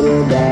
little guy.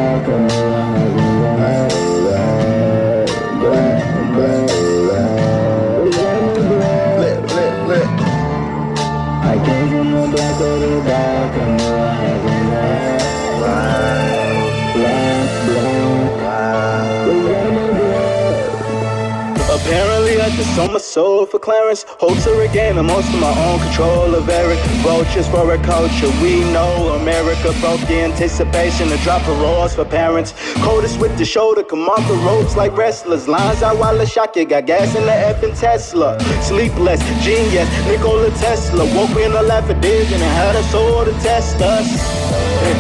On my soul for Clarence. Hope to regain the most of my own control of Eric. Vultures for a culture. We know America broke the anticipation to drop the laws for parents. Coldest with the shoulder, come off the ropes like wrestlers. Lines out while the shock you got gas in the effing Tesla. Sleepless, genius, Nikola Tesla. Woke me in the lap of and had a soul to test us.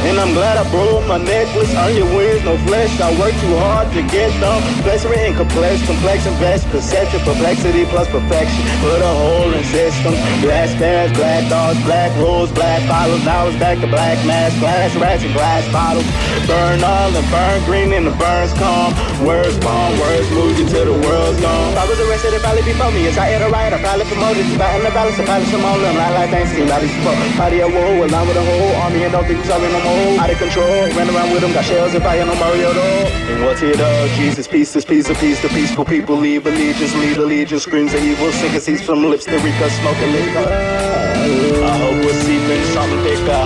And I'm glad I broke my necklace. On your wings, no flesh. I work too hard to get them. Pleasure and complex, complex and perception. Perplexity plus perfection. Put a hole in system. Glass stairs, black dogs, black rules, black follows. Now it's back to black mask, glass rats and glass bottles. Burn all and burn green and the burns come. Words bomb, words move you till the world's gone. If I was arrested, it'd probably before me. Yes, I had a right, I probably promoted. Fighting the balance, I probably some them. Not like things, see, body support. Body of woe, along with a whole army and don't think Out of control, ran around with them, got shells and fire, no Mario though. And what's it all? Jesus, peace, this peace, of peace, the peaceful people leave allegiance, lead allegiance, screams of evil, sinking seeds from lips, the Rika, smoking liquor. I hope we're seeping something thicker.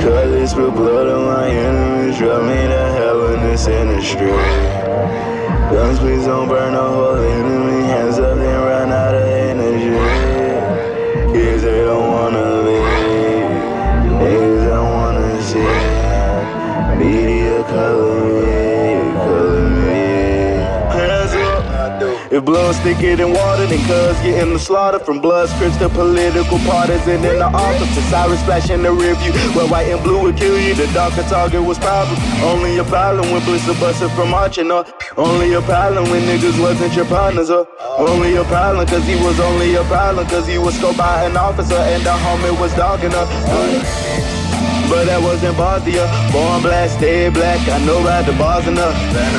Colors with blood on my enemies, drive me to hell in this industry. Guns, please don't burn a hole enemy. Hands If blood's thicker than water, then cuz getting the slaughter from blood scripts to political partisan in the office. Sirens flashing the rear view. Where white and blue would kill you, the darker target was problem. Only a problem when blister busted from arching up. Only a problem when niggas wasn't your partners up. Only a problem cause he was only a problem cause he was scoped by an officer and the homie was dogging up. But that wasn't Bosnia. Born black, stay black. I know about the bars enough.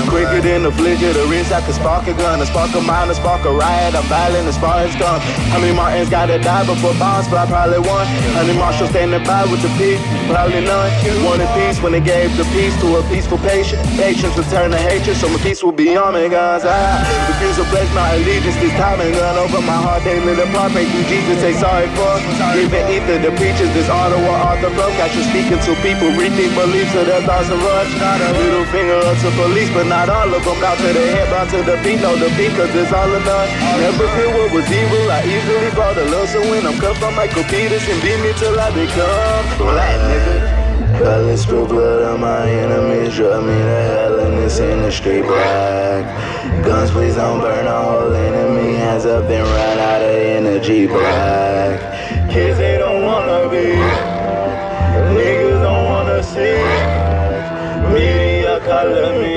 Quicker than the flick of the wrist, I could spark a gun, a spark a mind, a spark a riot. I'm violent as far as come. How many Martins gotta die before bonds? But I probably won. How many Marshall standing by with the peace? Probably none. Wanted peace when they gave the peace to a peaceful patient. Patience return to hatred, so my peace will be on me, guys. I refuse to pledge my allegiance this time and gun over my heart. Apart. Pray through Jesus, say sorry for. Giving ether the preachers, this or author from. Got you speaking to people, rethink beliefs of their thoughts of rush. Not a little finger up to police, but not all of them. Down to the head, bound to the beat, no defeat, cause it's all or none. Never feel what was evil, I easily fall to love. So when I'm cuffed on Michael Peterson, beat me till I become black, nigga. Colors spill blood on my enemies, drive me to hell in this industry black. Guns, please don't burn a hole enemy. Hands up and run out of energy black. Media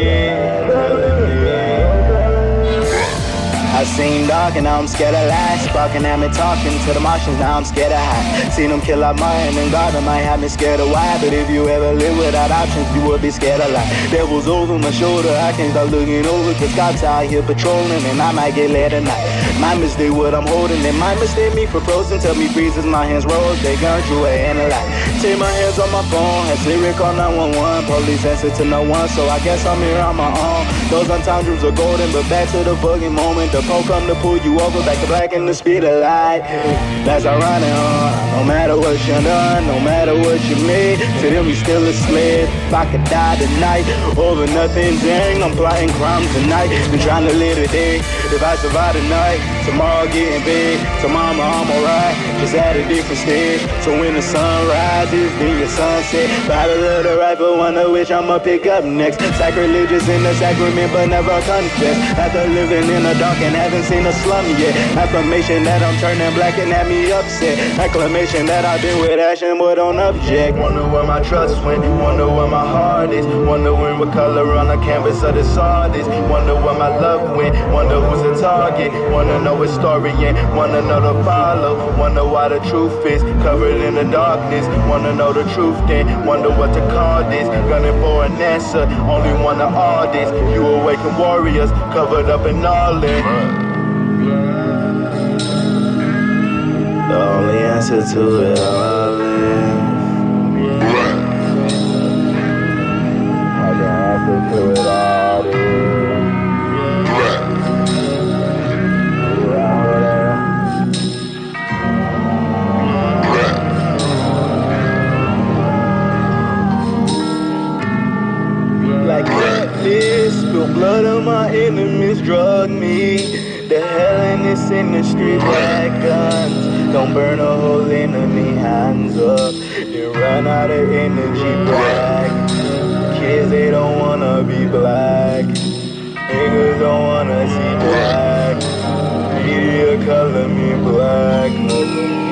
seen dark and now I'm scared of light. Sparking at me talking to the Martians, now I'm scared of high. Seen them kill out Martin and God, might have me scared of why. But if you ever live without options, you would be scared of life. Devils over my shoulder, I can't stop looking over. Cause cops out here patrolling and I might get led tonight. My mistake what I'm holding, and my mistake me for frozen. Tell me freeze as my hands rose, they gun drew and a light. Take my hands on my phone, has lyric on 911. Police answer to no one, so I guess I'm here on my own. Those untimed dreams are golden, but back to the bugging moment. The pole come to pull you over, back to black in the speed of light. That's running on. No matter what you done, no matter what you made, to them you still a slave. If I could die tonight over nothing, dang, I'm plotting crimes tonight. Been trying to live today. If I survive tonight, tomorrow getting big. Tomorrow I'm alright, just at a different stage. So when the sun rises, then your sunset. Battle of the rifle, one of which I'ma pick up next. Sacrilegious in the sacrament, but never confess. After living in the dark and haven't seen a slum yet. Affirmation that I'm turning black and had me upset. Acclamation that I've been with action, but on object. Wonder where my trust went, wonder where my heart is. Wonder when what color on the canvas of the sod is. Wonder where my love went, wonder who's the target. Wanna know its story and wanna know the follow. Wonder why the truth is covered in the darkness. Wanna know the truth then, wonder what to call this. Gunning for an answer, only one of all this. You awaken warriors, covered up in knowledge. The only answer to it all I enemies drug me. The hell in this industry, black guns. Don't burn a hole in me, hands up. You run out of energy, black. Kids, they don't wanna be black. Niggas don't wanna see black. Media color me black.